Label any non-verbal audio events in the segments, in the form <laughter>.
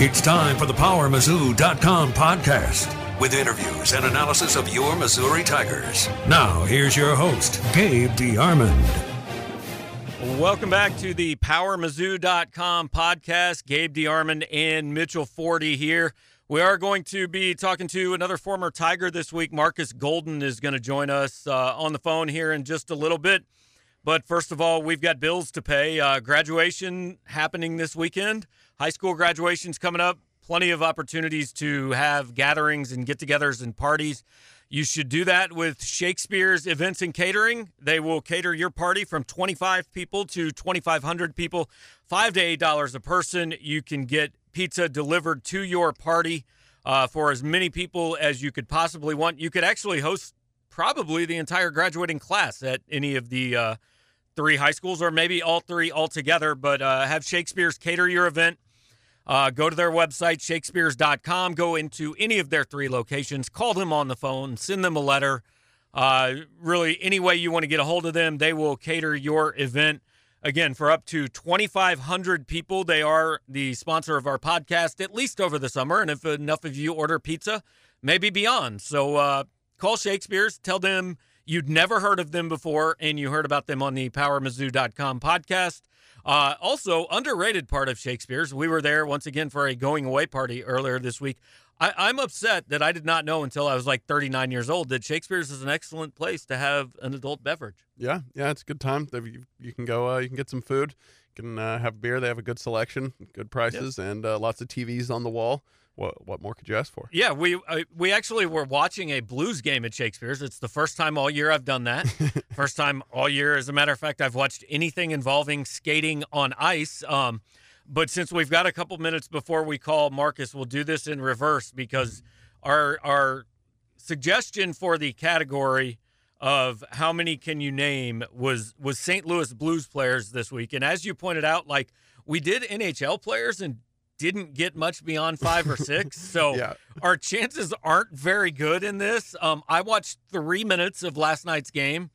It's time for the PowerMizzou.com podcast with interviews and analysis of your Missouri Tigers. Now, here's your host, Gabe DeArmond. Welcome back to the PowerMizzou.com podcast. Gabe DeArmond and Mitchell Forde here. We are going to be talking to another former Tiger this week. Marcus Golden is going to join us uh, on the phone here in just a little bit. But first of all, we've got bills to pay. Uh, graduation happening this weekend. High school graduations coming up. Plenty of opportunities to have gatherings and get togethers and parties. You should do that with Shakespeare's Events and Catering. They will cater your party from 25 people to 2,500 people, five to eight dollars a person. You can get pizza delivered to your party uh, for as many people as you could possibly want. You could actually host probably the entire graduating class at any of the uh, three high schools, or maybe all three altogether. But uh, have Shakespeare's cater your event. Uh, go to their website, shakespeares.com. Go into any of their three locations. Call them on the phone. Send them a letter. Uh, really, any way you want to get a hold of them, they will cater your event. Again, for up to 2,500 people, they are the sponsor of our podcast, at least over the summer. And if enough of you order pizza, maybe beyond. So uh, call Shakespeare's, tell them you'd never heard of them before and you heard about them on the PowerMizzou.com podcast. Uh, also, underrated part of Shakespeare's. We were there once again for a going away party earlier this week. I, am upset that I did not know until I was like 39 years old that Shakespeare's is an excellent place to have an adult beverage. Yeah, yeah, it's a good time. You, you can go, uh, you can get some food, you can uh, have beer. They have a good selection, good prices, yep. and uh, lots of TVs on the wall what what more could you ask for? Yeah, we uh, we actually were watching a blues game at Shakespeare's. It's the first time all year I've done that. <laughs> first time all year, as a matter of fact, I've watched anything involving skating on ice. Um, but since we've got a couple minutes before we call Marcus, we'll do this in reverse because our our suggestion for the category of how many can you name was was St. Louis Blues players this week, and as you pointed out, like we did NHL players and didn't get much beyond five or six. <laughs> So yeah. our chances aren't very good in this. Um, I watched three minutes of last night's game.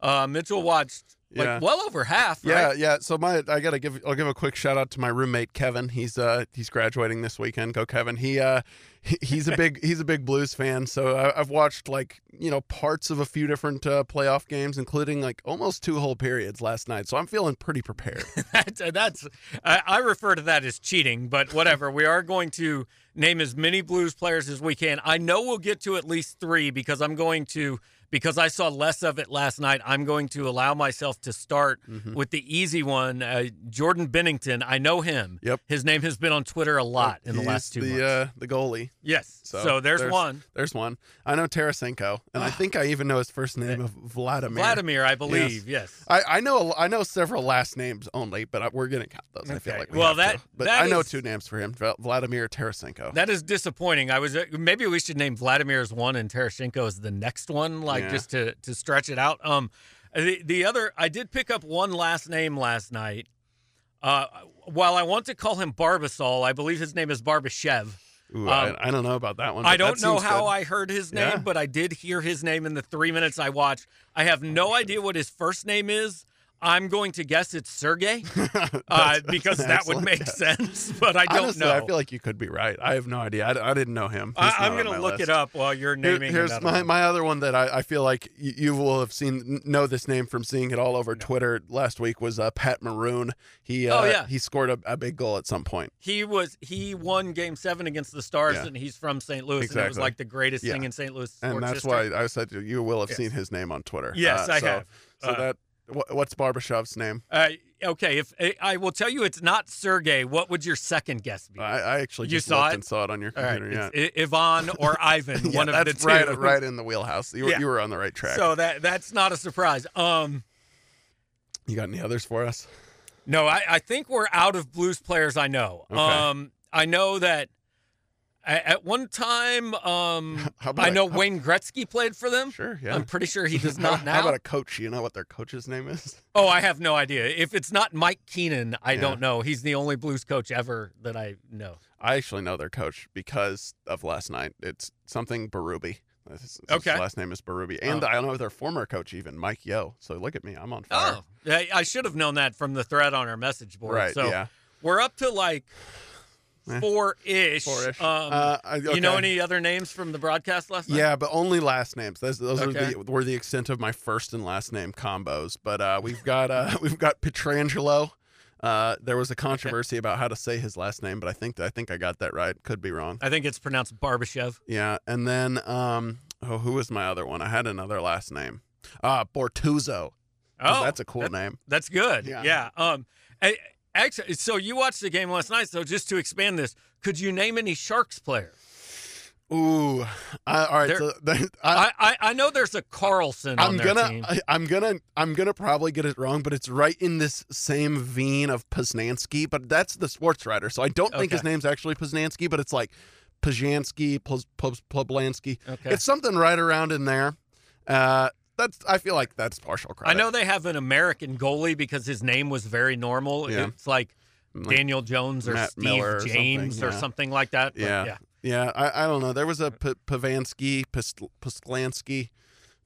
Uh, Mitchell watched like yeah. well over half. Right? Yeah, yeah. So my I gotta give I'll give a quick shout out to my roommate Kevin. He's uh he's graduating this weekend. Go Kevin. He uh <laughs> he's a big he's a big blues fan. So I, have watched like you know parts of a few different uh, playoff games, including like almost two whole periods last night. So I'm feeling pretty prepared. <laughs> that's that's I, I refer to that as cheating, but whatever. we are going to name as many blues players as we can. I know we'll get to at least three because I'm going to because I saw less of it last night, I'm going to allow myself to start mm-hmm. with the easy one. Uh, Jordan Binnington, I know him. Yep. His name has been on Twitter a lot in the last two the, months. Uh, the goalie. Yes. So, so there's, there's, one. There's one. I know Tarasenko, and I <sighs> think I even know his first name of Vladimir. Vladimir, I believe. Yes. yes. I, I know I know several last names only, but I, we're going to count those. Okay. I feel like we well that to. but that I know is, two names for him: Vladimir Tarasenko. That is disappointing. I was uh, maybe we should name Vladimir as one and Tarasenko as the next one, like yeah. just to to stretch it out. Um, the the other, I did pick up one last name last night. Uh, while I want to call him Barbasol, I believe his name is Barbashev. Ooh, um, I, I, don't know about that one. I don't know how good. I heard his name, yeah. but I did hear his name in the three minutes I watched. I have no idea what his first name is. I'm going to guess it's Sergey <laughs> uh, because that would make guess. sense, but I don't Honestly, know. I feel like you could be right. I have no idea. I, I didn't know him. I, am going to look list. it up while you're naming. Here, here's my, my other one that I, I feel like you, you, will have seen know this name from seeing it all over no. Twitter last week was uh, Pat Maroon. He uh, oh, yeah. he scored a, a, big goal at some point. He was he won Game Seven against the Stars, yeah. and he's from St. Louis, exactly. and it was like the greatest yeah. thing in St. Louis. and that's history. why I said you will have yes. seen his name on Twitter. Yes, uh, I so, have. So uh, that What's Barbashev's name? Uh, okay, if I will tell you it's not Sergey, what would your second guess be? I, I actually you just saw looked it? and saw it on your computer. Right. Yeah, Ivan or <laughs> Ivan, yeah, one of the two. Right, right in the wheelhouse. You were, yeah. you were on the right track. So that that's not a surprise. Um, you got any others for us? No, I, I think we're out of blues players. I know. Okay. Um, I know that at one time, um, <laughs> I know a, Wayne Gretzky played for them. Sure, yeah. I'm pretty sure he does <laughs> not now. How about a coach? You know what their coach's name is? <laughs> Oh, I have no idea. If it's not Mike Keenan, I yeah. don't know. He's the only Blues coach ever that I know. I actually know their coach because of last night. It's something Berube. His, okay. last name is Berube. And oh. I know their former coach, even Mike Yeo. So look at me. I'm on fire. Oh, I should have known that from the thread on our message board. Right. So yeah. we're up to like Eh. four ish. Four-ish. Um, Uh, I- You know any other names from the broadcast last night? Yeah, but only last names. Those, those Okay. are the, were the extent of my first and last name combos. But uh, we've got uh, <laughs> we've got Pietrangelo. Uh, there was a controversy about how to say his last name, but I think I think I got that right. Could be wrong. I think it's pronounced Barbashev. Yeah, and then um, oh, who was my other one? I had another last name. Ah, Bortuzzo. 'cause Oh, that's a cool that- name. That's good. Yeah. Yeah. Um. I- Actually, so you watched the game last night. So just to expand this, could you name any Sharks player? Ooh, I, all right. There- so <laughs> I, I, I I know there's a Karlsson I'm their gonna. I, I'm gonna, I'm gonna probably get it wrong, but it's right in this same vein of Posnanski. But that's the sports writer, so I don't think his name's actually Posnanski, but it's like Pos- Poblansky. Okay. It's something right around in there. Uh, that's, I feel like that's partial I know they have an American goalie because his name was very normal. Yeah. It's like mm, Like, Daniel Jones or Matt Steve Miller or James something, or something like that. But Yeah. yeah. Yeah, I, I don't know. There was a P- Pavansky, Pist- Pistlansky,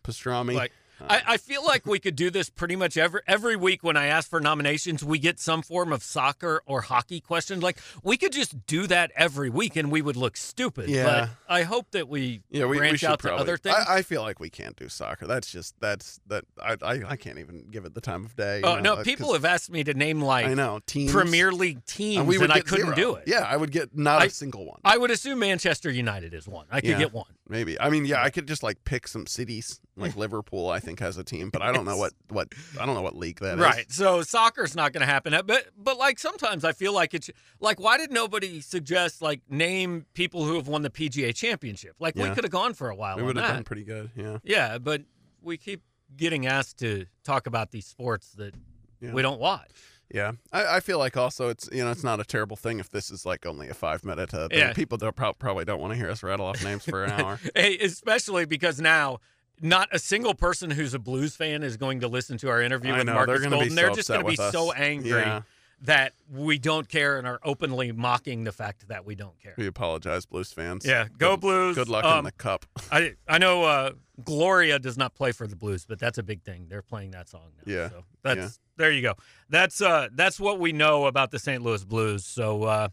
Pastrami. Like, I, I feel like we could do this pretty much every every week when I ask for nominations. We get some form of soccer or hockey question. Like we could just do that every week, and we would look stupid. Yeah. But I hope that we yeah, we, we branch should out probably. to other things. I, I feel like we can't do soccer. That's just that's that. I I, I can't even give it the time of day. oh know, no, people have asked me to name like I know teams Premier League teams, and we and, I couldn't zero. do it. Yeah, I would get not a single one. I would assume Manchester United is one. I could Yeah. get one. Maybe. I mean, yeah, I could just like pick some cities. Like <laughs> Liverpool, I think has a team, but I don't know what what I don't know what league that is. Right. So soccer's not going to happen. Uh, but but like sometimes I feel like it's like why did nobody suggest like name people who have won the PGA championship? Like we could have gone for a while We would have done pretty good. Yeah. yeah, but we keep getting asked to talk about these sports that Yeah. we don't watch. Yeah, I, I feel like also it's you know it's not a terrible thing if this is like only a five minute. Uh. Yeah. People don't, prob- probably don't want to hear us rattle off names for an hour. <laughs> Hey, especially because now not a single person who's a Blues fan is going to listen to our interview I with know, Marcus they're Golden. they're so just going to be with so angry Yeah. That we don't care and are openly mocking the fact that we don't care. We apologize, Blues fans. Yeah, go Good- Blues. Good luck in Um, the cup. <laughs> I I know uh, Gloria does not play for the Blues, but that's a big thing. They're playing that song now. Yeah, So that's yeah. there you go. That's uh that's what we know about the St. Louis Blues. So uh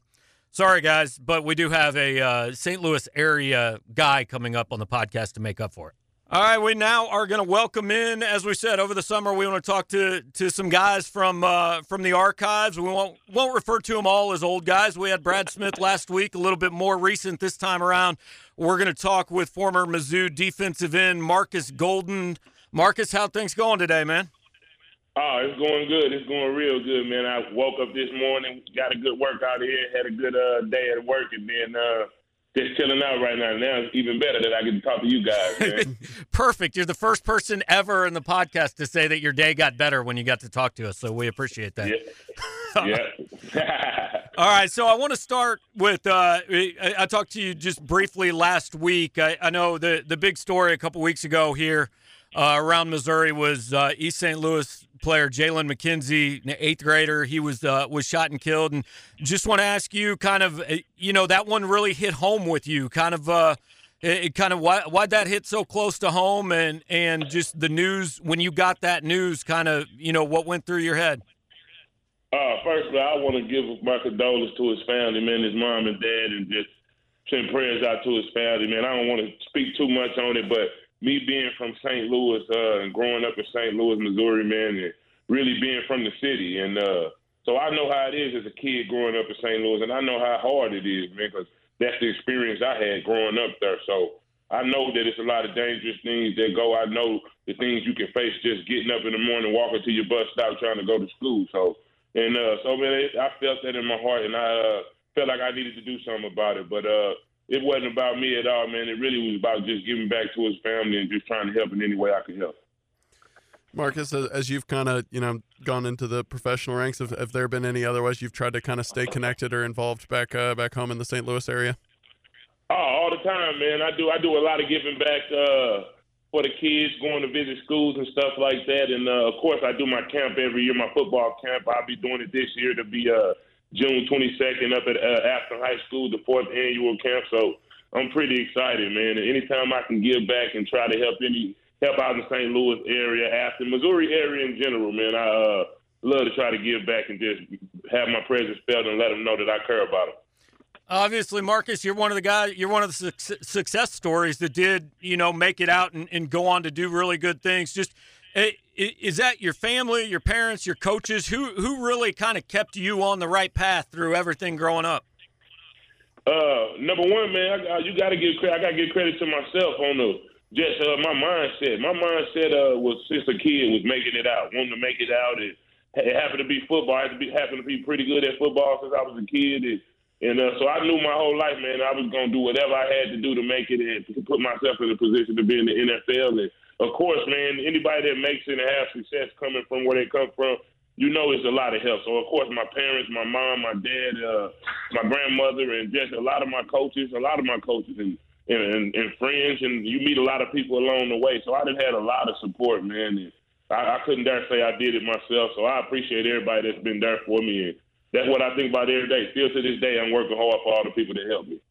sorry guys, but we do have a uh, St. Louis area guy coming up on the podcast to make up for it. All right, we now are going to welcome in, as we said over the summer. We want to talk to to some guys from uh, from the archives. We won't won't refer to them all as old guys. We had Brad Smith last week, a little bit more recent this time around. We're going to talk with former Mizzou defensive end Marcus Golden. Marcus, how things going today, man? Oh, it's going good. It's going real good, man. I woke up this morning, got a good workout here, had a good uh, day at work, and then uh, just chilling out right now. Now it's even better that I get to talk to you guys. <laughs> Perfect. You're the first person ever in the podcast to say that your day got better when you got to talk to us. So we appreciate that. yeah. <laughs> yeah. <laughs> All right, so I want to start with. Uh, I, I talked to you just briefly last week. I, I know the the big story a couple weeks ago here uh, around Missouri was uh, East St. Louis player Jaylon McKenzie, an eighth grader. He was uh, was shot and killed, and just want to ask you, kind of, uh, you know, that one really hit home with you. Kind of, uh, it, it kind of why why'd that hit so close to home, and and just the news when you got that news, kind of, you know, what went through your head. Uh, first of all, I want to give my condolences to his family, man, his mom and dad, and just send prayers out to his family, man. I don't want to speak too much on it, but me being from St. Louis uh, and growing up in St. Louis, Missouri, man, and really being from the city, and uh, so I know how it is as a kid growing up in St. Louis, and I know how hard it is, man, because that's the experience I had growing up there. So I know that it's a lot of dangerous things that go. I know the things you can face just getting up in the morning, walking to your bus stop, trying to go to school. So. And uh, so, man, I felt that in my heart, and I uh, felt like I needed to do something about it. But uh, it wasn't about me at all, man. It really was about just giving back to his family and just trying to help in any way I could help. Marcus, as- you've kind of you know gone into the professional ranks, have, have there been any other ways you've tried to kind of stay connected or involved back uh, back home in the St. Louis area? Oh, all the time, man. I do. I do a lot of giving back uh, for the kids, going to visit schools and stuff like that. And uh, of course, I do my camp every year, my football camp. I'll be doing it this year to be uh, June 22nd up at uh, High School, the fourth annual camp. So I'm pretty excited, man. And anytime I can give back and try to help any help out in the St. Louis area, Afton, Missouri area in general, man, I uh, love to try to give back and just have my presence felt and let them know that I care about them. obviously, Marcus, you're one of the guys. You're one of the su- success stories that did, you know, make it out and, and go on to do really good things. Just is that your family, your parents, your coaches? Who who really kind of kept you on the right path through everything growing up? Uh, number one, man, I, you got to give credit. I got to give credit to myself on the just uh, my mindset. My mindset uh, was since a kid was making it out, wanting to make it out. It, it happened to be football. I happened to be pretty good at football since I was a kid. And, and uh, so I knew my whole life, man, I was to do whatever I had to do to make it and to put myself in a position to be in the NFL. And of course, man, anybody that makes it and has success coming from where they come from, you know it's a lot of help. So of course, my parents, my mom, my dad, uh, my grandmother, and just a lot of my coaches, a lot of my coaches, and and, and, friends, and you meet a lot of people along the way. So I done had a lot of support, man. And I, I couldn't dare say I did it myself. So I appreciate everybody that's been there for me. And that's what I think about every day. Still to this day, I'm working hard for all the people that help me.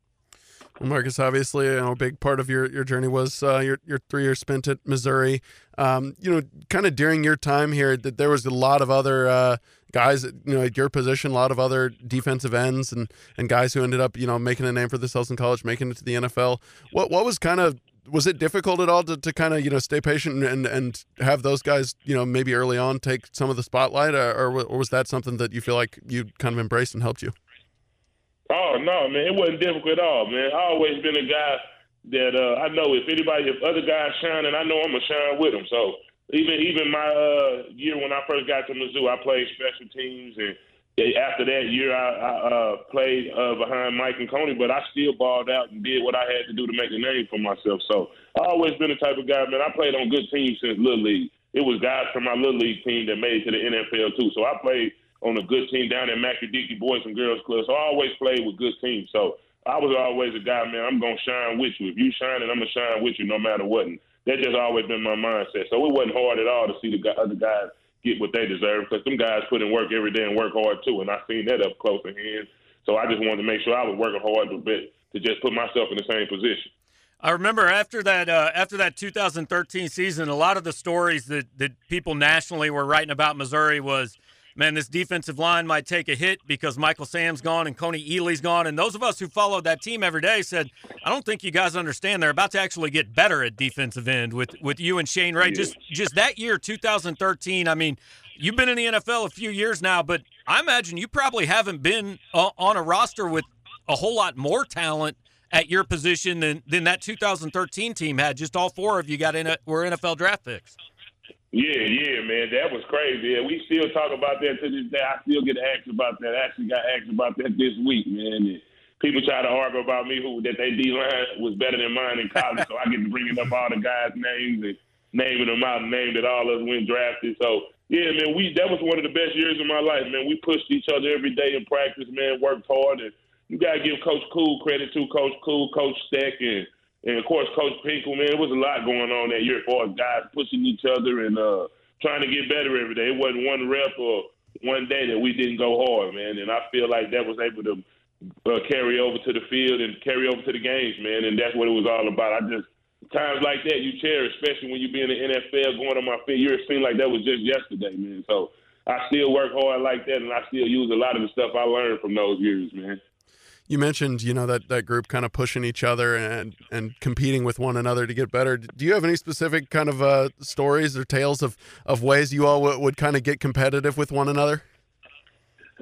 Marcus, obviously, you know, a big part of your, your journey was uh, your your three year spent at Missouri. Um, you know, kind of during your time here, that there was a lot of other uh, guys, you know, at your position, a lot of other defensive ends and and guys who ended up, you know, making a name for themselves in college, making it to the NFL. What what was kind of was it difficult at all to, to kind of you know stay patient and and have those guys you know maybe early on take some of the spotlight, or, or was that something that you feel like you kind of embraced and helped you? Oh no, man, it wasn't difficult at all, man. I always been a guy that uh, I know if anybody, if other guys shining, I know I'm gonna shine with them. So even even my uh, year when I first got to Mizzou, I played special teams, and after that year, I, I uh, played uh, behind Mike and Kony, but I still balled out and did what I had to do to make a name for myself. So I always been the type of guy, man. I played on good teams since little league. It was guys from my little league team that made it to the NFL too. So I played on a good team down at Macadiki Boys and Girls Club. So I always played with good teams. So I was always a guy, man, I'm going to shine with you. If you shine, and I'm going to shine with you no matter what. And that just always been my mindset. So it wasn't hard at all to see the other guys get what they deserve because them guys put in work every day and work hard too. And I seen that up close at hand. So I just wanted to make sure I was working hard a bit to just put myself in the same position. I remember after that uh, after that 2013 season, a lot of the stories that, that people nationally were writing about Missouri was – man, this defensive line might take a hit because Michael Sam's gone and Kony Ealy's gone. And those of us who followed that team every day said, I don't think you guys understand. They're about to actually get better at defensive end with, with you and Shane Ray. Just just that year, 2013. I mean, you've been in the NFL a few years now, but I imagine you probably haven't been uh, on a roster with a whole lot more talent at your position than, than that 2013 team had. Just all four of you got in a, were NFL draft picks. Yeah, yeah, man, that was crazy. Yeah, we still talk about that to this day. I still get asked about that. I actually got asked about that this week, man. And people try to argue about me who that they D line was better than mine in college, so I get to bringing up all the guys' names and naming them out, and name that all of us went drafted. So yeah, man, we that was one of the best years of my life, man. We pushed each other every day in practice, man. Worked hard, and you gotta give Coach Cool credit to Coach Cool, Coach Steck, and and of course, Coach Pinkel, man, it was a lot going on that year as guys pushing each other and uh, trying to get better every day. It wasn't one rep or one day that we didn't go hard, man. And I feel like that was able to uh, carry over to the field and carry over to the games, man. And that's what it was all about. I just times like that you cherish, especially when you be in the NFL going on my field. You seem like that was just yesterday, man. So I still work hard like that, and I still use a lot of the stuff I learned from those years, man you mentioned you know that that group kind of pushing each other and and competing with one another to get better do you have any specific kind of uh, stories or tales of of ways you all w- would kind of get competitive with one another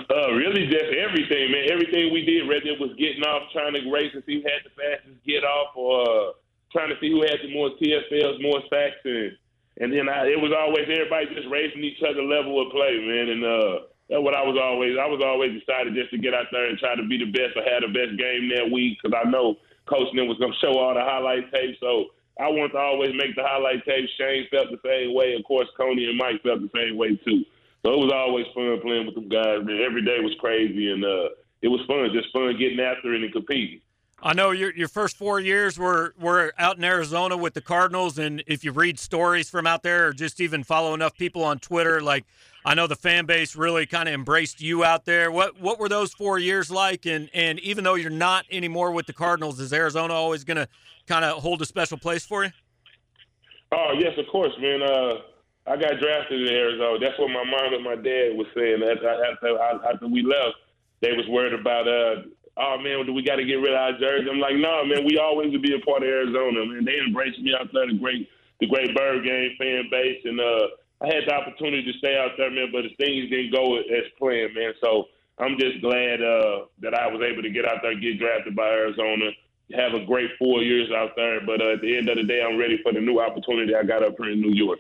uh, really just everything, man. Everything we did, whether was getting off, trying to race and see who had the fastest get off, or uh, trying to see who had the more TFLs, more sacks, and and then I, it was always everybody just raising each other level of play, man. And uh, that's what I was always. I was always excited just to get out there and try to be the best or have the best game that week because I know Coach was going to show all the highlight tapes. So I wanted to always make the highlight tapes. Shane felt the same way. Of course, Kony and Mike felt the same way too. So it was always fun playing with them guys. Man, every day was crazy and uh, it was fun. Just fun getting after it and competing. I know your your first four years were were out in Arizona with the Cardinals, and if you read stories from out there, or just even follow enough people on Twitter, like I know the fan base really kind of embraced you out there. What what were those four years like? And and even though you're not anymore with the Cardinals, is Arizona always going to kind of hold a special place for you? Oh yes, of course, man. Uh, I got drafted in Arizona. That's what my mom and my dad was saying. After after, after we left, they was worried about uh, oh man, do we got to get rid of our jersey? I'm like, no, man, we always would be a part of Arizona, man. They embraced me out there, the great, the great Bird Gang fan base, and uh, I had the opportunity to stay out there, man, but the things didn't go as planned, man. So I'm just glad uh, that I was able to get out there, get drafted by Arizona, have a great four years out there. But uh, at the end of the day, I'm ready for the new opportunity I got up here in New York.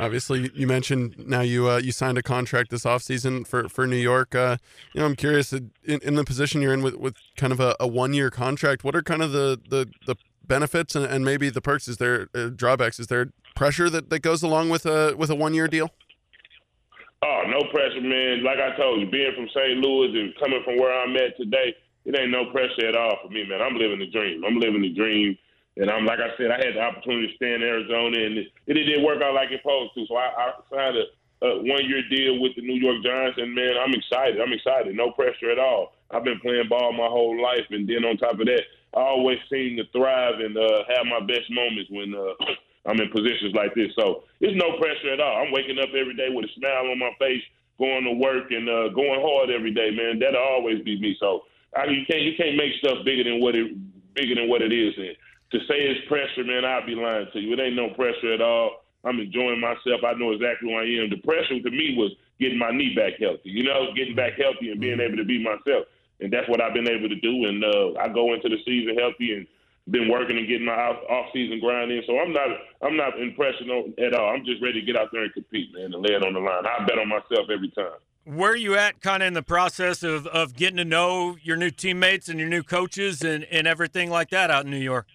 Obviously, you mentioned now you uh, you signed a contract this offseason for for New York. Uh, you know, I'm curious in, in the position you're in with, with kind of a, a one year contract. What are kind of the the, the benefits and, and maybe the perks? Is there uh, drawbacks? Is there pressure that, that goes along with a with a one year deal? Oh, no pressure, man. Like I told you, being from St. Louis and coming from where I'm at today, it ain't no pressure at all for me, man. I'm living the dream. I'm living the dream. And I'm like I said, I had the opportunity to stay in Arizona, and it, it didn't work out like it supposed to. So I, I signed a, a one-year deal with the New York Giants, and man, I'm excited. I'm excited. No pressure at all. I've been playing ball my whole life, and then on top of that, I always seem to thrive and uh, have my best moments when uh, <clears throat> I'm in positions like this. So it's no pressure at all. I'm waking up every day with a smile on my face, going to work and uh, going hard every day, man. That'll always be me. So I, you can't you can't make stuff bigger than what it bigger than what it is. And to say it's pressure, man, I'd be lying to you. It ain't no pressure at all. I'm enjoying myself. I know exactly who I am. The pressure to me was getting my knee back healthy. You know, getting back healthy and being able to be myself. And that's what I've been able to do. And uh, I go into the season healthy and been working and getting my off season grind in. So I'm not I'm not impressed at all. I'm just ready to get out there and compete, man, and lay it on the line. I bet on myself every time. Where are you at kind of in the process of, of getting to know your new teammates and your new coaches and, and everything like that out in New York?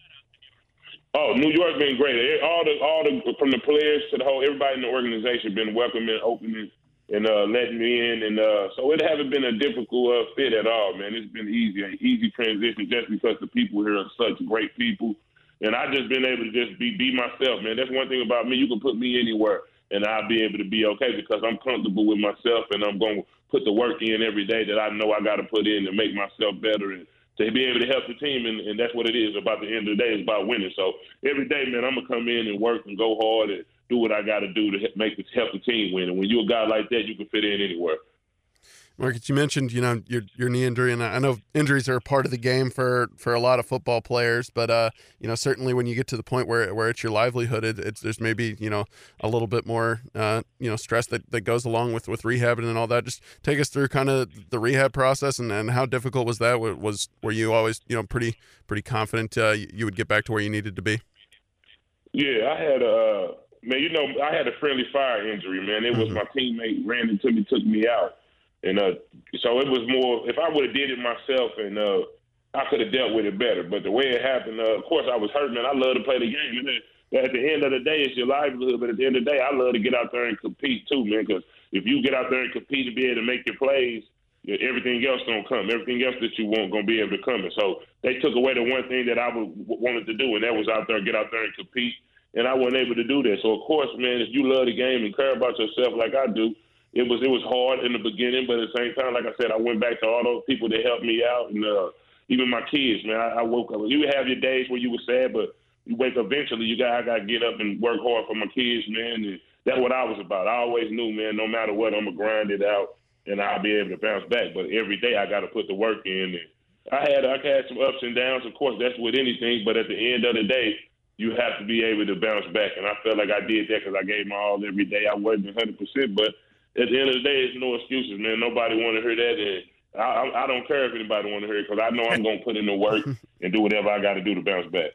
Oh, New York been great. All the all the from the players to the whole everybody in the organization been welcoming, opening and uh, letting me in. And uh, so it hasn't been a difficult uh, fit at all, man. It's been easy, an easy transition just because the people here are such great people. And I just been able to just be be myself, man. That's one thing about me. You can put me anywhere, and I'll be able to be okay because I'm comfortable with myself, and I'm to put the work in every day that I know I got to put in to make myself better and to be able to help the team. And, and that's what it is. About the end of the day, it's about winning. So every day, man, I'm gonna come in and work and go hard and do what I got to do to make the, help the team win. And when you're a guy like that, you can fit in anywhere. Marcus, you mentioned you know your your knee injury, and I know injuries are a part of the game for for a lot of football players. But uh, you know, certainly when you get to the point where where it's your livelihood, it, it's there's maybe you know a little bit more uh, you know stress that, that goes along with with rehab and all that. Just take us through kind of the rehab process and, and how difficult was that? Was were you always you know pretty pretty confident uh, you would get back to where you needed to be? Yeah, I had a man, you know, I had a friendly fire injury, man. It was mm-hmm. my teammate ran into me, took me out, and uh, so it was more. If I would have did it myself, and uh, I could have dealt with it better. But the way it happened, uh, of course, I was hurt, man. I love to play the game, then, at the end of the day, it's your livelihood. But at the end of the day, I love to get out there and compete too, man. Because if you get out there and compete and be able to make your plays, everything else gonna come. Everything else that you want gonna be able to come. And so they took away the one thing that I wanted to do, and that was out there, get out there and compete and I wasn't able to do that. So of course, man, if you love the game and care about yourself like I do, it was it was hard in the beginning, but at the same time, like I said, I went back to all those people that helped me out, and uh, even my kids, man. I, I woke up. You have your days where you were sad, but you wake eventually. You got I got to get up and work hard for my kids, man. And that's what I was about. I always knew, man. No matter what, I'm gonna grind it out, and I'll be able to bounce back. But every day, I got to put the work in. And I had I had some ups and downs. Of course, that's with anything. But at the end of the day, you have to be able to bounce back. And I felt like I did that because I gave my all every day. I wasn't 100%, but at the end of the day, it's no excuses, man. Nobody want to hear that. And I, I don't care if anybody want to hear it because I know I'm going to put in the work <laughs> and do whatever I got to do to bounce back.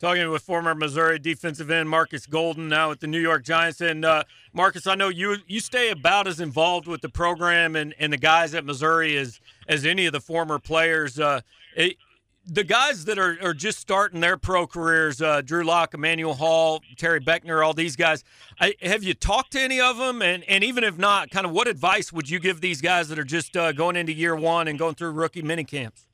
Talking with former Missouri defensive end Marcus Golden now at the New York Giants. And uh, Marcus, I know you you stay about as involved with the program and, and the guys at Missouri as as any of the former players. Uh, it, the guys that are, are just starting their pro careers, uh, Drew Lock, Emmanuel Hall, Terry Beckner, all these guys, I, have you talked to any of them? And, and even if not, kind of what advice would you give these guys that are just uh, going into year one and going through rookie mini camps?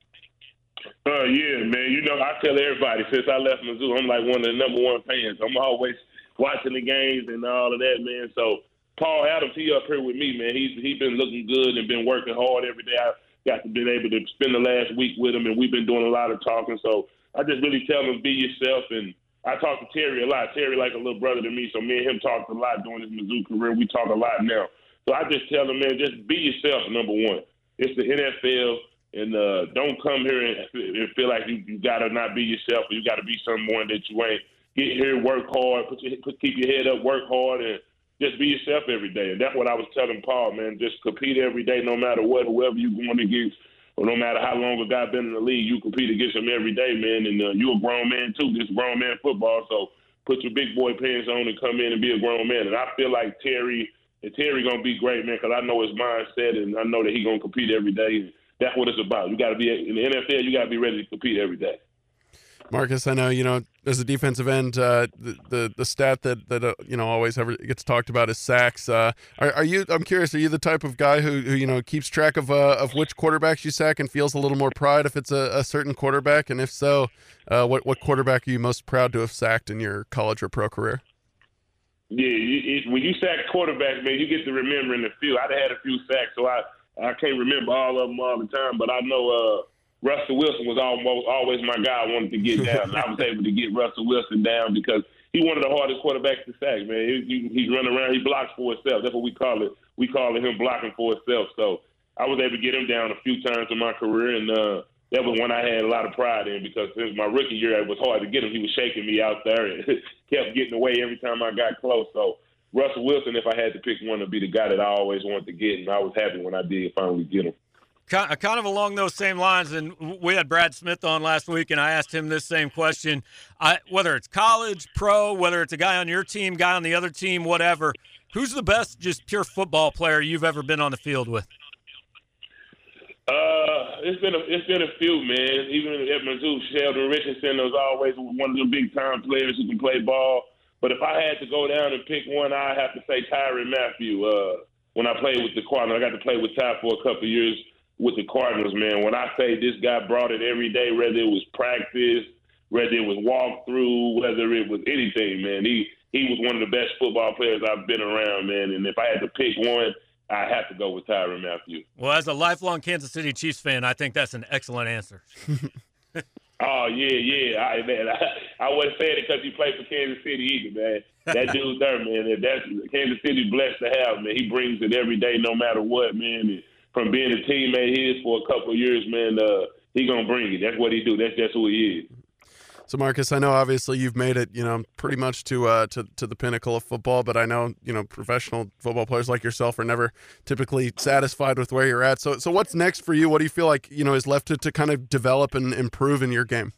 Uh, yeah, man. You know, I tell everybody since I left Mizzou, I'm like one of the number one fans. I'm always watching the games and all of that, man. So Paul Adams, he up here with me, man. He's he been looking good and been working hard every day. I, got to been able to spend the last week with him, and we've been doing a lot of talking. So I just really tell him be yourself. And I talk to Terry a lot. Terry like a little brother to me, so me and him talked a lot during his Mizzou career. We talk a lot now. So I just tell him, man, just be yourself. Number one, it's the NFL. And uh, don't come here and, and feel like you, you got to not be yourself or you got to be someone that you ain't. Get here, work hard, put your, put, keep your head up, work hard, and just be yourself every day. And that's what I was telling Paul, man. Just compete every day, no matter what, whoever you're going against, or no matter how long a guy been in the league, you compete against him every day, man. And uh, you a grown man too. This grown man football, so put your big boy pants on and come in and be a grown man. And I feel like Terry and Terry gonna be great, man, because I know his mindset and I know that he gonna compete every day. That's what it's about. You got to be in the NFL. You got to be ready to compete every day. Marcus, I know you know as a defensive end, uh, the, the the stat that that uh, you know always ever gets talked about is sacks. Uh, are, are, you? I'm curious. Are you the type of guy who, who you know keeps track of uh, of which quarterbacks you sack and feels a little more pride if it's a, a certain quarterback? And if so, uh, what what quarterback are you most proud to have sacked in your college or pro career? Yeah, you, when you sack quarterbacks, man, you get to remember in the field. I'd had a few sacks, so I I can't remember all of them all the time, but I know uh, Russell Wilson was almost always my guy I wanted to get <laughs> down. I was able to get Russell Wilson down because he one of the hardest quarterbacks to sack, man. He, he, he's running around, he blocks for himself. That's what we call it. We call it him blocking for himself. So I was able to get him down a few times in my career, and uh, that was one I had a lot of pride in because since my rookie year, it was hard to get him. He was shaking me out there and <laughs> kept getting away every time I got close. So Russell Wilson, if I had to pick one, would be the guy that I always wanted to get, and I was happy when I did finally get him. Kind of along those same lines, and we had Brad Smith on last week, and I asked him this same question: I, whether it's college, pro, whether it's a guy on your team, guy on the other team, whatever. Who's the best, just pure football player you've ever been on the field with? Uh, it's been a it's been a few, man. Even at Mizzou, Sheldon Richardson was always one of the big time players who can play ball. But if I had to go down and pick one, I'd have to say Tyrann Mathieu. Uh, when I played with the Cardinals, I got to play with Ty for a couple of years with the Cardinals, man. When I say this guy brought it every day, whether it was practice, whether it was walkthrough, whether it was anything, man, he he was one of the best football players I've been around, man. And if I had to pick one, I have to go with Tyrann Mathieu. Well, as a lifelong Kansas City Chiefs fan, I think that's an excellent answer. <laughs> Oh yeah, yeah. I man, I, I wasn't saying it because he played for Kansas City either, man. That dude there, man. That's Kansas City blessed to have, man. He brings it every day, no matter what, man. And from being a teammate his for a couple of years, man, uh, he gonna bring it. That's what he do. That's just who he is. So Marcus, I know obviously you've made it, you know, pretty much to uh, to to the pinnacle of football, but I know you know professional football players like yourself are never typically satisfied with where you're at. So so what's next for you? What do you feel like you know is left to, to kind of develop and improve in your game?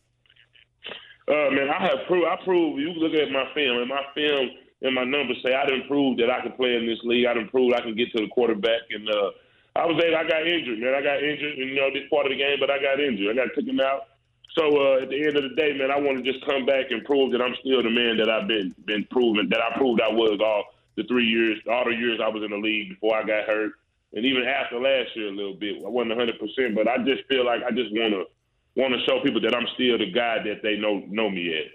Uh, man, I have proved. I proved. You look at my film, and my film and my numbers say I didn't prove that I can play in this league. I didn't prove I can get to the quarterback, and uh, I was able. I got injured, man. I got injured, and you know this part of the game, but I got injured. I got taken out so uh, at the end of the day, man, I want to just come back and prove that I'm still the man that I've been been proven that I proved I was all the three years, all the years I was in the league before I got hurt, and even after last year a little bit. I wasn't 100, percent but I just feel like I just want to want to show people that I'm still the guy that they know know me as.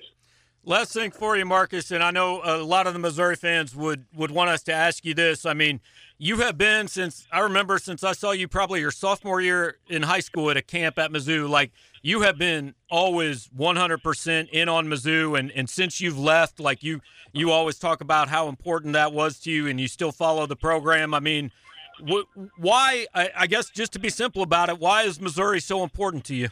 Last thing for you, Marcus, and I know a lot of the Missouri fans would would want us to ask you this. I mean, you have been since I remember since I saw you probably your sophomore year in high school at a camp at Mizzou. Like you have been always 100% in on Mizzou, and and since you've left, like you you always talk about how important that was to you, and you still follow the program. I mean, wh- why? I, I guess just to be simple about it, why is Missouri so important to you?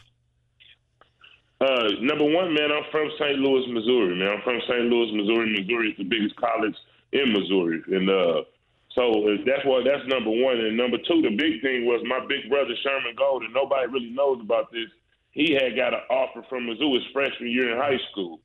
Uh, number one, man, I'm from St. Louis, Missouri. Man, I'm from St. Louis, Missouri. Missouri is the biggest college in Missouri, and uh, so that's what that's number one. And number two, the big thing was my big brother Sherman Golden. Nobody really knows about this. He had got an offer from Mizzou his freshman year in high school,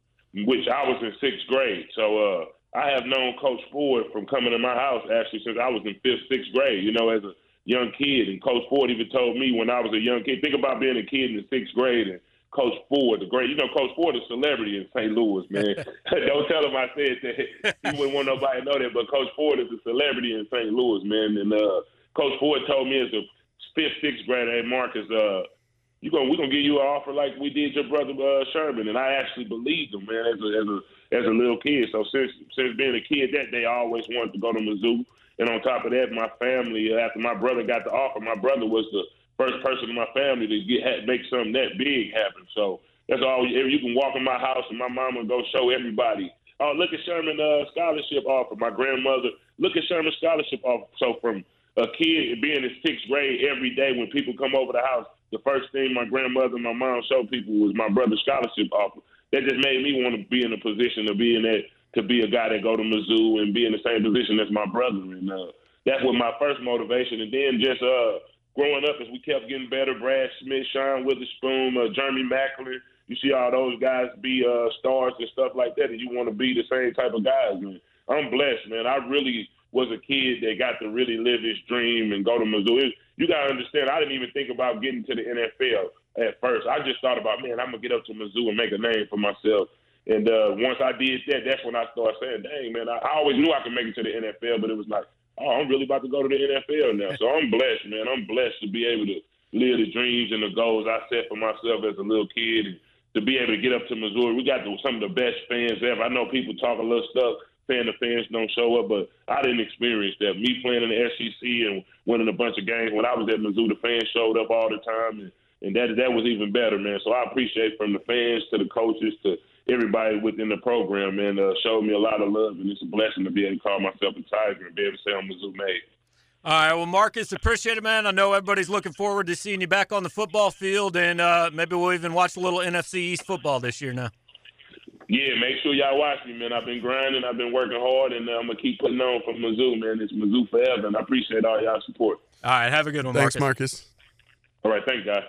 which I was in sixth grade. So uh, I have known Coach Ford from coming to my house actually since I was in fifth, sixth grade. You know, as a young kid, and Coach Ford even told me when I was a young kid. Think about being a kid in the sixth grade and Coach Ford, the great, you know, Coach Ford is a celebrity in St. Louis, man. <laughs> <laughs> Don't tell him I said that. He wouldn't want nobody to know that, but Coach Ford is a celebrity in St. Louis, man. And uh, Coach Ford told me as a fifth, sixth grader, hey, Marcus, uh, you gonna we're gonna give you an offer like we did your brother uh, Sherman, and I actually believed him, man, as a as a as a little kid. So since since being a kid that day, I always wanted to go to Mizzou. And on top of that, my family, after my brother got the offer, my brother was the first person in my family to get make something that big happen. So that's all. You can walk in my house and my mama go show everybody. Oh, look at Sherman uh, scholarship offer. My grandmother, look at Sherman scholarship offer. So from a kid being in sixth grade every day when people come over the house, the first thing my grandmother and my mom showed people was my brother's scholarship offer. That just made me want to be in a position to be in that to be a guy that go to Mizzou and be in the same position as my brother. And uh, that was my first motivation. And then just uh, growing up as we kept getting better, Brad Smith, Sean Weatherspoon, uh, Jeremy Maclin, you see all those guys be uh, stars and stuff like that, and you want to be the same type of guys, man. I'm blessed, man. I really was a kid that got to really live his dream and go to Missouri. You got to understand, I didn't even think about getting to the NFL at first. I just thought about, man, I'm going to get up to Mizzou and make a name for myself. And uh, once I did that, that's when I started saying, dang, man, I, I always knew I could make it to the NFL, but it was like, I'm really about to go to the NFL now. So I'm blessed, man. I'm blessed to be able to live the dreams and the goals I set for myself as a little kid and to be able to get up to Missouri. We got some of the best fans ever. I know people talk a little stuff saying the fans don't show up, but I didn't experience that. Me playing in the SEC and winning a bunch of games when I was at Mizzou, the fans showed up all the time, and, and that that was even better, man. So I appreciate from the fans to the coaches to everybody within the program, and uh, showed me a lot of love, and it's a blessing to be able to call myself a Tiger and be able to say I'm a Mizzou made. All right, well, Marcus, appreciate it, man. I know everybody's looking forward to seeing you back on the football field, and uh, maybe we'll even watch a little NFC East football this year now. Yeah, make sure y'all watch me, man. I've been grinding, I've been working hard, and uh, I'm gonna keep putting on for Mizzou, man. It's Mizzou forever, and I appreciate all y'all support. All right, have a good one, Thanks, Marcus. Marcus. All right, thanks, guys.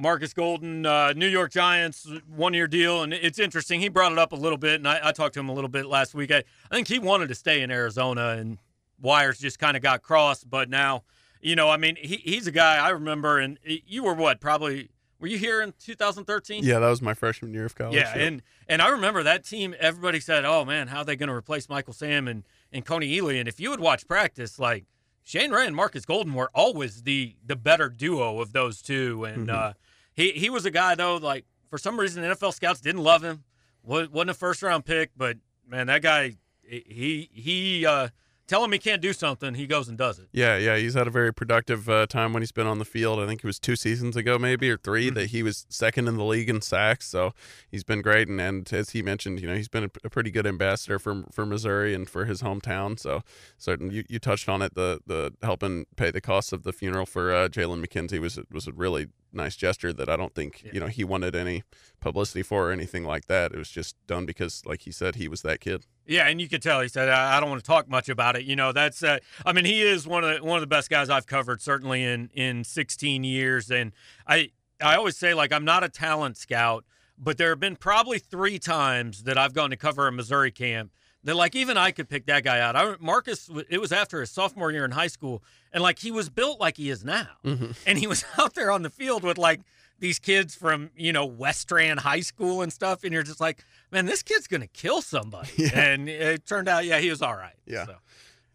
Marcus Golden, uh, New York Giants, one year deal. And it's interesting. He brought it up a little bit, and I, I talked to him a little bit last week. I, I, think he wanted to stay in Arizona, and wires just kind of got crossed. But now, you know, I mean, he, he's a guy I remember, and you were what, probably. Were you here in 2013? Yeah, that was my freshman year of college. Yeah, and and I remember that team. Everybody said, "Oh man, how are they going to replace Michael Sam and and Kony Ealy?" And if you would watch practice, like Shane Ray and Marcus Golden were always the the better duo of those two, and mm-hmm. uh, he he was a guy though, like for some reason NFL scouts didn't love him. wasn't a first round pick, but man, that guy he he uh, tell him he can't do something, he goes and does it. Yeah, yeah, he's had a very productive uh, time when he's been on the field. I think it was two seasons ago, maybe or 3 mm-hmm. that he was second in the league in sacks. So he's been great, and, and as he mentioned, you know, he's been a, a, pretty good ambassador for for Missouri and for his hometown. So certain you, you touched on it. The the helping pay the costs of the funeral for uh, Jaylon McKenzie was was a really nice gesture that I don't think yeah. you know he wanted any publicity for or anything like that. It was just done because, like he said, he was that kid. Yeah, and you could tell he said, "I don't want to talk much about it." You know, that's uh, I mean, he is one of the, one of the best guys I've covered certainly in in 16 years, and I I always say like I'm not a talent scout, but there have been probably three times that I've gone to cover a Missouri camp that like even I could pick that guy out. I, Marcus, it was after his sophomore year in high school, and like he was built like he is now, mm-hmm. and he was <laughs> out there on the field with like these kids from you know Westran High School and stuff, and you're just like, man, this kid's gonna kill somebody. <laughs> Yeah. And it turned out, yeah, he was all right. Yeah. So.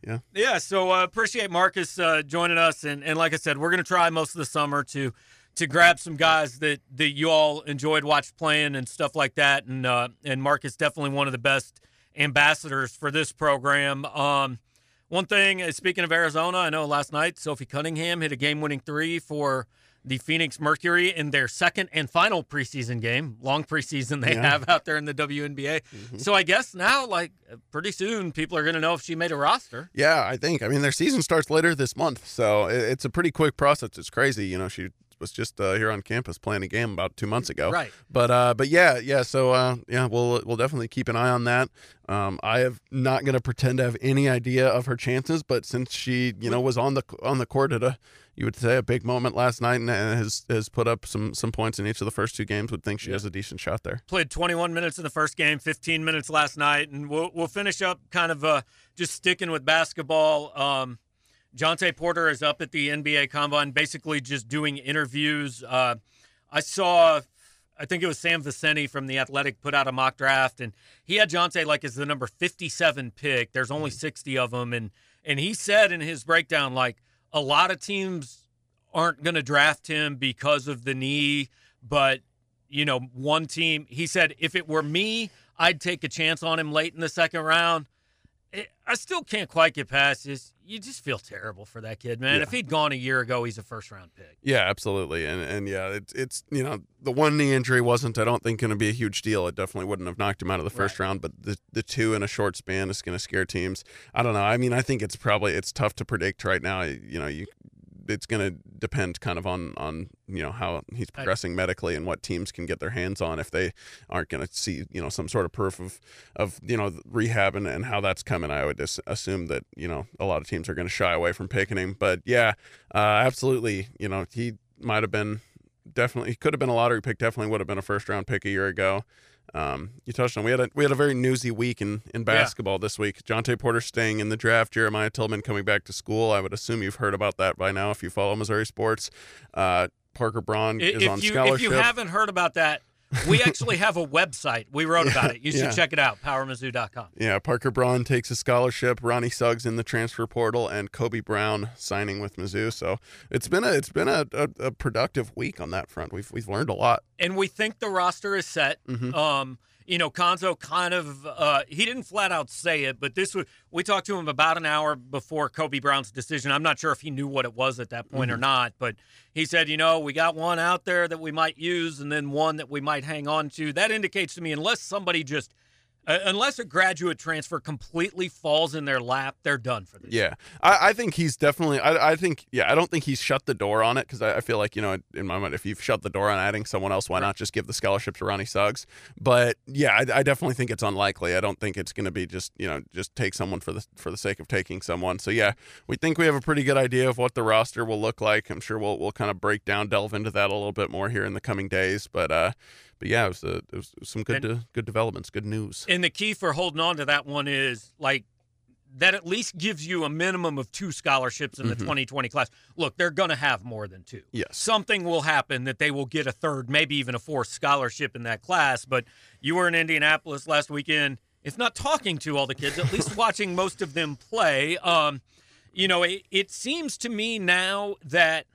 Yeah. Yeah. So uh, appreciate Marcus uh, joining us, and and like I said, we're gonna try most of the summer to to grab some guys that that you all enjoyed watch playing and stuff like that, and uh, and Marcus definitely one of the best ambassadors for this program. Um, one thing, uh, speaking of Arizona, I know last night Sophie Cunningham hit a game winning three for the Phoenix Mercury in their second and final preseason game, long preseason they yeah. have out there in the WNBA. Mm-hmm. So I guess now, like pretty soon, people are going to know if she made a roster. Yeah, I think. I mean, their season starts later this month, so it's a pretty quick process. It's crazy. You know, she was just uh, here on campus playing a game about two months ago. Right. But uh, but yeah, yeah. So uh, yeah, we'll we'll definitely keep an eye on that. Um, I have not going to pretend to have any idea of her chances, but since she you know was on the on the court at a you would say a big moment last night and has has put up some some points in each of the first two games, would think she yeah. has a decent shot there. Played 21 minutes in the first game, 15 minutes last night, and we'll we'll finish up kind of uh, just sticking with basketball. Um, Jontay Porter is up at the NBA Combine, basically just doing interviews. Uh, I saw, I think it was Sam Vecenie from the Athletic put out a mock draft, and he had Jontay like as the number 57 pick. There's only mm-hmm. 60 of them, and and he said in his breakdown like a lot of teams aren't going to draft him because of the knee, but you know, one team. He said if it were me, I'd take a chance on him late in the second round. I still can't quite get past this. You just feel terrible for that kid, man. Yeah. If he'd gone a year ago, he's a first round pick. Yeah, absolutely. And and yeah, it's it's you know the one knee injury wasn't I don't think going to be a huge deal. It definitely wouldn't have knocked him out of the first right. round, but the the two in a short span is going to scare teams. I don't know. I mean, I think it's probably it's tough to predict right now. You know, you it's going to depend kind of on on you know how he's progressing medically and what teams can get their hands on if they aren't going to see you know some sort of proof of of you know rehab and, and how that's coming. I would just assume that you know a lot of teams are going to shy away from picking him. But yeah, uh, absolutely. You know he might have been definitely he could have been a lottery pick. Definitely would have been a first round pick a year ago. Um, you touched on we had a we had a very newsy week in, in basketball yeah. this week. Jontay Porter staying in the draft, Jeremiah Tilmon coming back to school. I would assume you've heard about that by now if you follow Missouri sports. Uh, Parker Braun if is on you, scholarship. If you haven't heard about that, we actually have a website. We wrote <laughs> about it. You should yeah. check it out, powermizzou.com. Yeah, Parker Braun takes a scholarship, Ronnie Suggs in the transfer portal, and Kobe Brown signing with Mizzou. So it's been a it's been a, a, a productive week on that front. We've we've learned a lot. And we think the roster is set. Mm-hmm. Um, you know, Cuonzo kind of uh, he didn't flat out say it, but this was we talked to him about an hour before Kobe Brown's decision. I'm not sure if he knew what it was at that point mm-hmm. or not, but he said, you know, we got one out there that we might use, and then one that we might hang on to. That indicates to me, unless somebody just uh, unless a graduate transfer completely falls in their lap, they're done for this. Yeah, I, I think he's definitely. I, I, think yeah, I don't think he's shut the door on it because I, I, feel like you know in my mind, if you've shut the door on adding someone else, why not just give the scholarship to Ronnie Suggs? But yeah, I, I definitely think it's unlikely. I don't think it's going to be just you know just take someone for the for the sake of taking someone. So yeah, we think we have a pretty good idea of what the roster will look like. I'm sure we'll we'll kind of break down, delve into that a little bit more here in the coming days. But uh, but yeah, it was, a, it was some good and, good developments, good news. And the key for holding on to that one is like that at least gives you a minimum of two scholarships in the mm-hmm. 2020 class. Look, they're going to have more than two. Yes. Something will happen that they will get a third, maybe even a fourth scholarship in that class. But you were in Indianapolis last weekend, if not talking to all the kids, at least <laughs> watching most of them play. Um, you know, it, it seems to me now that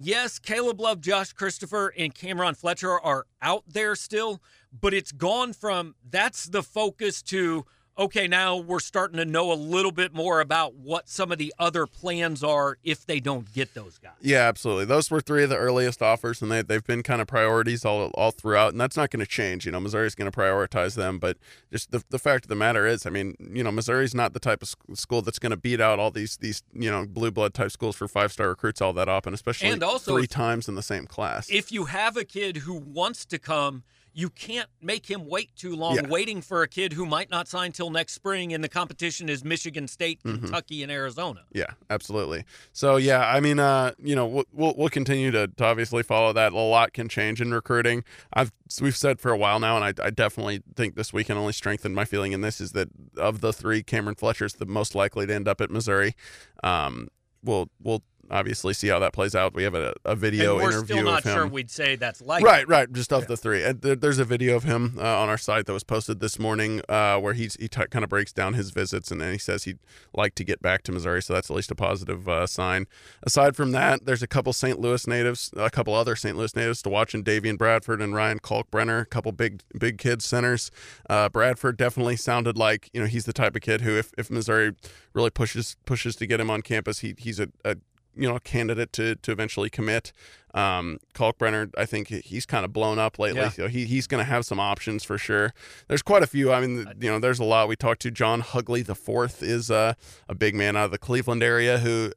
yes, Caleb Love, Josh Christopher, and Cameron Fletcher are out there still, but it's gone from that's the focus to okay, now we're starting to know a little bit more about what some of the other plans are if they don't get those guys. Yeah, absolutely. Those were three of the earliest offers, and they, they've been kind of priorities all, all throughout, and that's not going to change. You know, Missouri's going to prioritize them, but just the, the fact of the matter is, I mean, you know, Missouri's not the type of school that's going to beat out all these, these you know, blue blood type schools for five star recruits all that often, especially and also, three times in the same class. If you have a kid who wants to come – you can't make him wait too long yeah. waiting for a kid who might not sign till next spring and the competition is Michigan State, mm-hmm. Kentucky and Arizona. Yeah, absolutely. So yeah, I mean uh, you know, we'll we'll continue to, to obviously follow that. A lot can change in recruiting. I've we've said for a while now and I, I definitely think this weekend only strengthened my feeling in this is that of the 3 Cameron Fletcher's the most likely to end up at Missouri. Um, we'll we'll obviously see how that plays out. We have a, a video and we're interview still not of him. sure we'd say that's likely. Right, right. Just of yeah. the three. And there, there's a video of him uh, on our site that was posted this morning uh, where he's he t- kind of breaks down his visits and then he says he'd like to get back to Missouri. So that's at least a positive uh, sign. Aside from that, there's a couple St. Louis natives, a couple other St. Louis natives to watch in Davion Bradford and Ryan Kalkbrenner, a couple big big kids centers. Uh, Bradford definitely sounded like you know he's the type of kid who if, if Missouri really pushes pushes to get him on campus, he he's a, a you know, candidate to to eventually commit. Um, Kalkbrenner, I think he's kind of blown up lately. Yeah. So he, he's going to have some options for sure. There's quite a few. I mean, you know, there's a lot. We talked to John Hugley the fourth is uh, a big man out of the Cleveland area who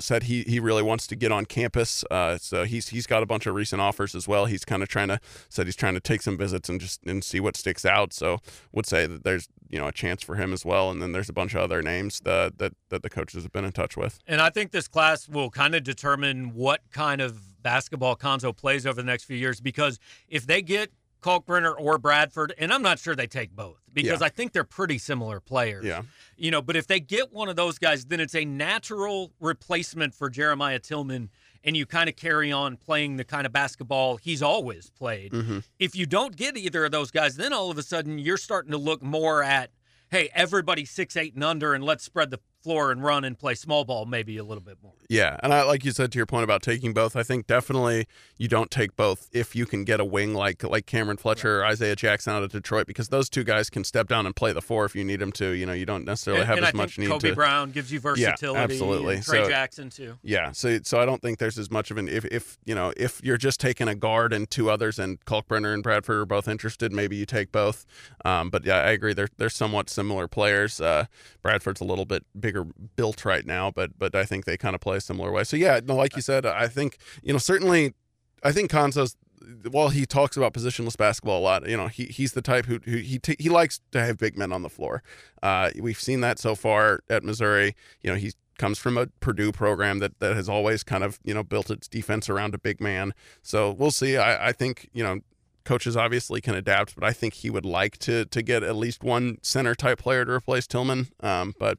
said he he really wants to get on campus. Uh, so he's he's got a bunch of recent offers as well. He's kind of trying to said he's trying to take some visits and just and see what sticks out. So would say that there's you know a chance for him as well. And then there's a bunch of other names that that that the coaches have been in touch with. And I think this class will kind of determine what kind of basketball Cuonzo plays over the next few years because if they get Kalkbrenner or Bradford, and I'm not sure they take both because yeah. I think they're pretty similar players. Yeah. You know, but if they get one of those guys, then it's a natural replacement for Jeremiah Tilmon and you kind of carry on playing the kind of basketball he's always played. Mm-hmm. If you don't get either of those guys, then all of a sudden you're starting to look more at hey, everybody six, eight, and under, and let's spread the floor and run and play small ball maybe a little bit more. Yeah, and I like you said to your point about taking both. I think definitely you don't take both if you can get a wing like like Cameron Fletcher right. or Isaiah Jackson out of Detroit because those two guys can step down and play the four if you need them to. You know, you don't necessarily and, have and as I much need to. Kobe to. Brown gives you versatility. Yeah, absolutely. Trey so, Jackson too. Yeah, so so I don't think there's as much of an if if you know if you're just taking a guard and two others and Kalkbrenner and Bradford are both interested, maybe you take both. Um, but yeah, I agree. They're they're somewhat similar players. Uh, Bradford's a little bit bigger built right now, but but I think they kind of play a similar way. So yeah, no, like you said, I think you know certainly, I think Cuonzo's while he talks about positionless basketball a lot, you know, he he's the type who, who he t- he likes to have big men on the floor. Uh, we've seen that so far at Missouri. You know, he comes from a Purdue program that that has always kind of you know built its defense around a big man. So we'll see. I, I think you know coaches obviously can adapt, but I think he would like to to get at least one center type player to replace Tilmon. Um, but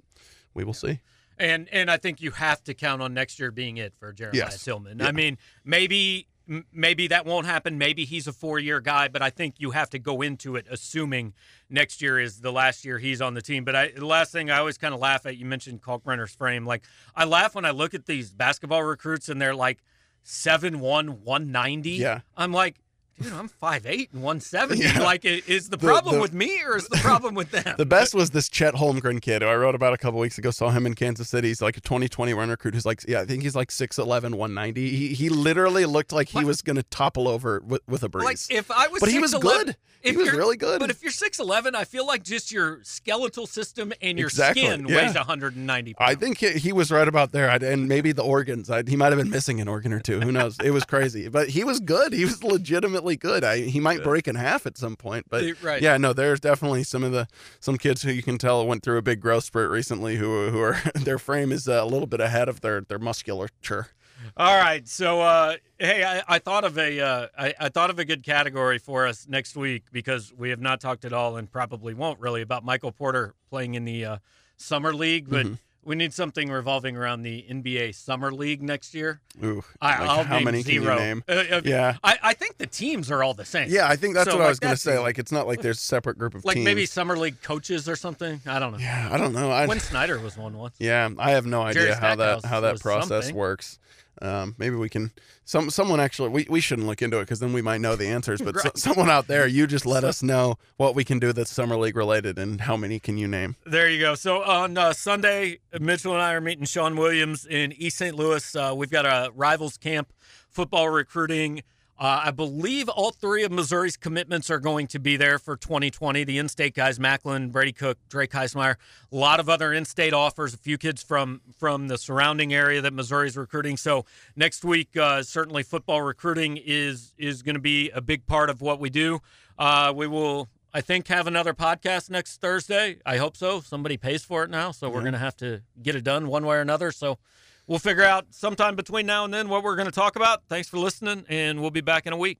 we will see. And and I think you have to count on next year being it for Jeremiah Yes. Tilmon. Yeah. I mean, maybe maybe that won't happen. Maybe he's a four year guy, but I think you have to go into it assuming next year is the last year he's on the team. But I, the last thing I always kind of laugh at, you mentioned Kalkbrenner's frame. Like I laugh when I look at these basketball recruits and they're like seven one one ninety. Yeah. I'm like. Dude, I'm 5'8 and 170. Yeah. Like, is the The- problem the- with me or is the problem with them? The best was this Chet Holmgren kid who I wrote about a couple weeks ago. Saw him in Kansas City. He's like a 2020 run recruit who's like, yeah, I think he's like 6'11, 190. He, he literally looked like he What? was going to topple over with, with a breeze. Like if I was, But he was 6'11" good. He was really good. But if you're six eleven, I feel like just your skeletal system and your Exactly, skin yeah. weighs 190 I think he, he was right about there, I'd, and maybe the organs. i he might have been missing an organ or two. Who knows? It was crazy, but he was good. He was legitimately good. I, he might break in half at some point, but right. yeah, no, there's definitely some of the some kids who you can tell went through a big growth spurt recently, who who are <laughs> their frame is uh, a little bit ahead of their their musculature. All right, so uh, hey, I, I thought of a uh, I, I thought of a good category for us next week because we have not talked at all and probably won't really about Michael Porter playing in the uh, summer league, but. Mm-hmm. We need something revolving around the NBA Summer League next year. Ooh, I, like I'll how name many zero. name? Uh, uh, Yeah. I, I think the teams are all the same. Yeah, I think that's So, what I was going to say. Like, it's not like there's a separate group of like teams. maybe summer league coaches or something. I don't know. Yeah, I don't know. I, Quin Snyder was one once. Yeah, I have no idea how that how that process something. works. Um, maybe we can some someone actually we, we shouldn't look into it because then we might know the answers. But so, <laughs> someone out there, you just let us know what we can do that's summer league related and how many can you name? There you go. So on uh, Sunday, Mitchell and I are meeting Sean Williams in East St. Louis. Uh, we've got a rivals camp football recruiting. Uh, I believe all three of Missouri's commitments are going to be there for 2020. The in-state guys, Macklin, Brady Cook, Drake Heismeyer. A lot of other in-state offers. A few kids from from the surrounding area that Missouri's recruiting. So next week, uh, certainly football recruiting is is going to be a big part of what we do. Uh, we will I think have another podcast next Thursday. I hope so. Somebody pays for it now, so we're going to have to get it done one way or another. So we'll figure out sometime between now and then what we're going to talk about. Thanks for listening, and we'll be back in a week.